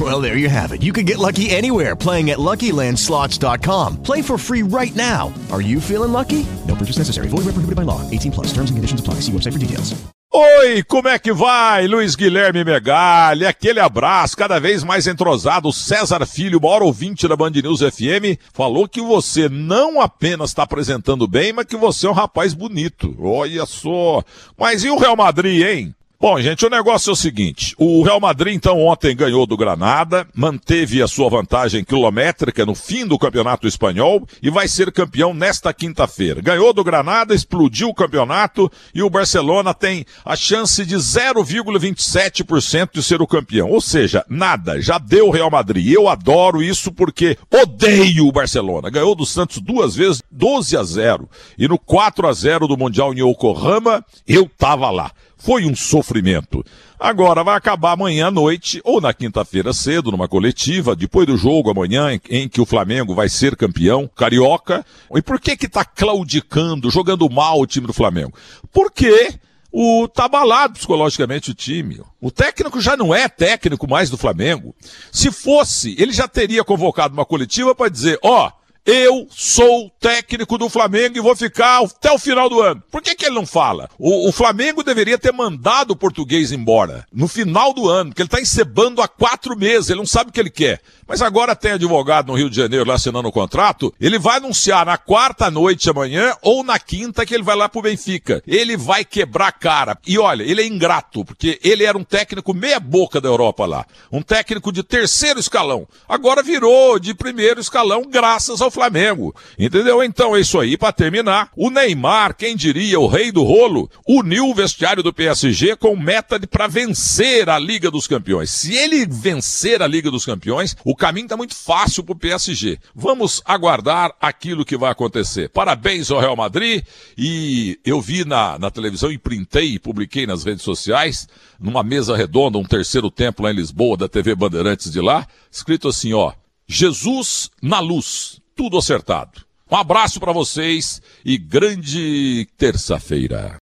Well, there you have it. You can get lucky anywhere playing at LuckyLandSlots.com. Play for free right now. Are you feeling lucky? No purchase necessary. Void where prohibited by law. 18 plus. Terms and conditions apply. See website for details. Oi, como é que vai? Luiz Guilherme Megali, aquele abraço, cada vez mais entrosado. César Filho, maior ouvinte da Band News FM, falou que você não apenas está apresentando bem, mas que você é um rapaz bonito. Olha só. Mas e o Real Madrid, hein? Bom, gente, o negócio é o seguinte: o Real Madrid, então, ontem ganhou do Granada, manteve a sua vantagem quilométrica no fim do campeonato espanhol e vai ser campeão nesta quinta-feira. Ganhou do Granada, explodiu o campeonato e o Barcelona tem a chance de 0,27% de ser o campeão. Ou seja, nada, já deu o Real Madrid. Eu adoro isso porque odeio o Barcelona. Ganhou do Santos duas vezes, 12 a 0. E no 4 a 0 do Mundial em Yokohama, eu tava lá. Foi um sofrimento. Agora vai acabar amanhã à noite ou na quinta-feira cedo, numa coletiva, depois do jogo amanhã, em, que o Flamengo vai ser campeão carioca. E por que que tá claudicando, jogando mal o time do Flamengo? Porque o tá abalado psicologicamente o time. O técnico já não é técnico mais do Flamengo. Se fosse, ele já teria convocado uma coletiva para dizer, ó, oh, eu sou técnico do Flamengo e vou ficar até o final do ano. Por que, que ele não fala? O, o Flamengo deveria ter mandado o português embora no final do ano, porque ele está encebando há quatro meses, ele não sabe o que ele quer. Mas agora tem advogado no Rio de Janeiro lá assinando o contrato, ele vai anunciar na quarta noite amanhã ou na quinta que ele vai lá pro Benfica. Ele vai quebrar a cara. E olha, ele é ingrato, porque ele era um técnico meia boca da Europa lá. Um técnico de terceiro escalão. Agora virou de primeiro escalão graças ao Flamengo. Entendeu? Então é isso aí. Para terminar, o Neymar, quem diria, o rei do rolo, uniu o vestiário do PSG com meta para vencer a Liga dos Campeões. Se ele vencer a Liga dos Campeões, o caminho está muito fácil para o PSG. Vamos aguardar aquilo que vai acontecer. Parabéns ao Real Madrid e eu vi na, na televisão e printei e publiquei nas redes sociais, numa mesa redonda, um terceiro tempo lá em Lisboa, da TV Bandeirantes de lá, escrito assim, ó, Jesus na luz tudo acertado. Um abraço para vocês e grande terça-feira.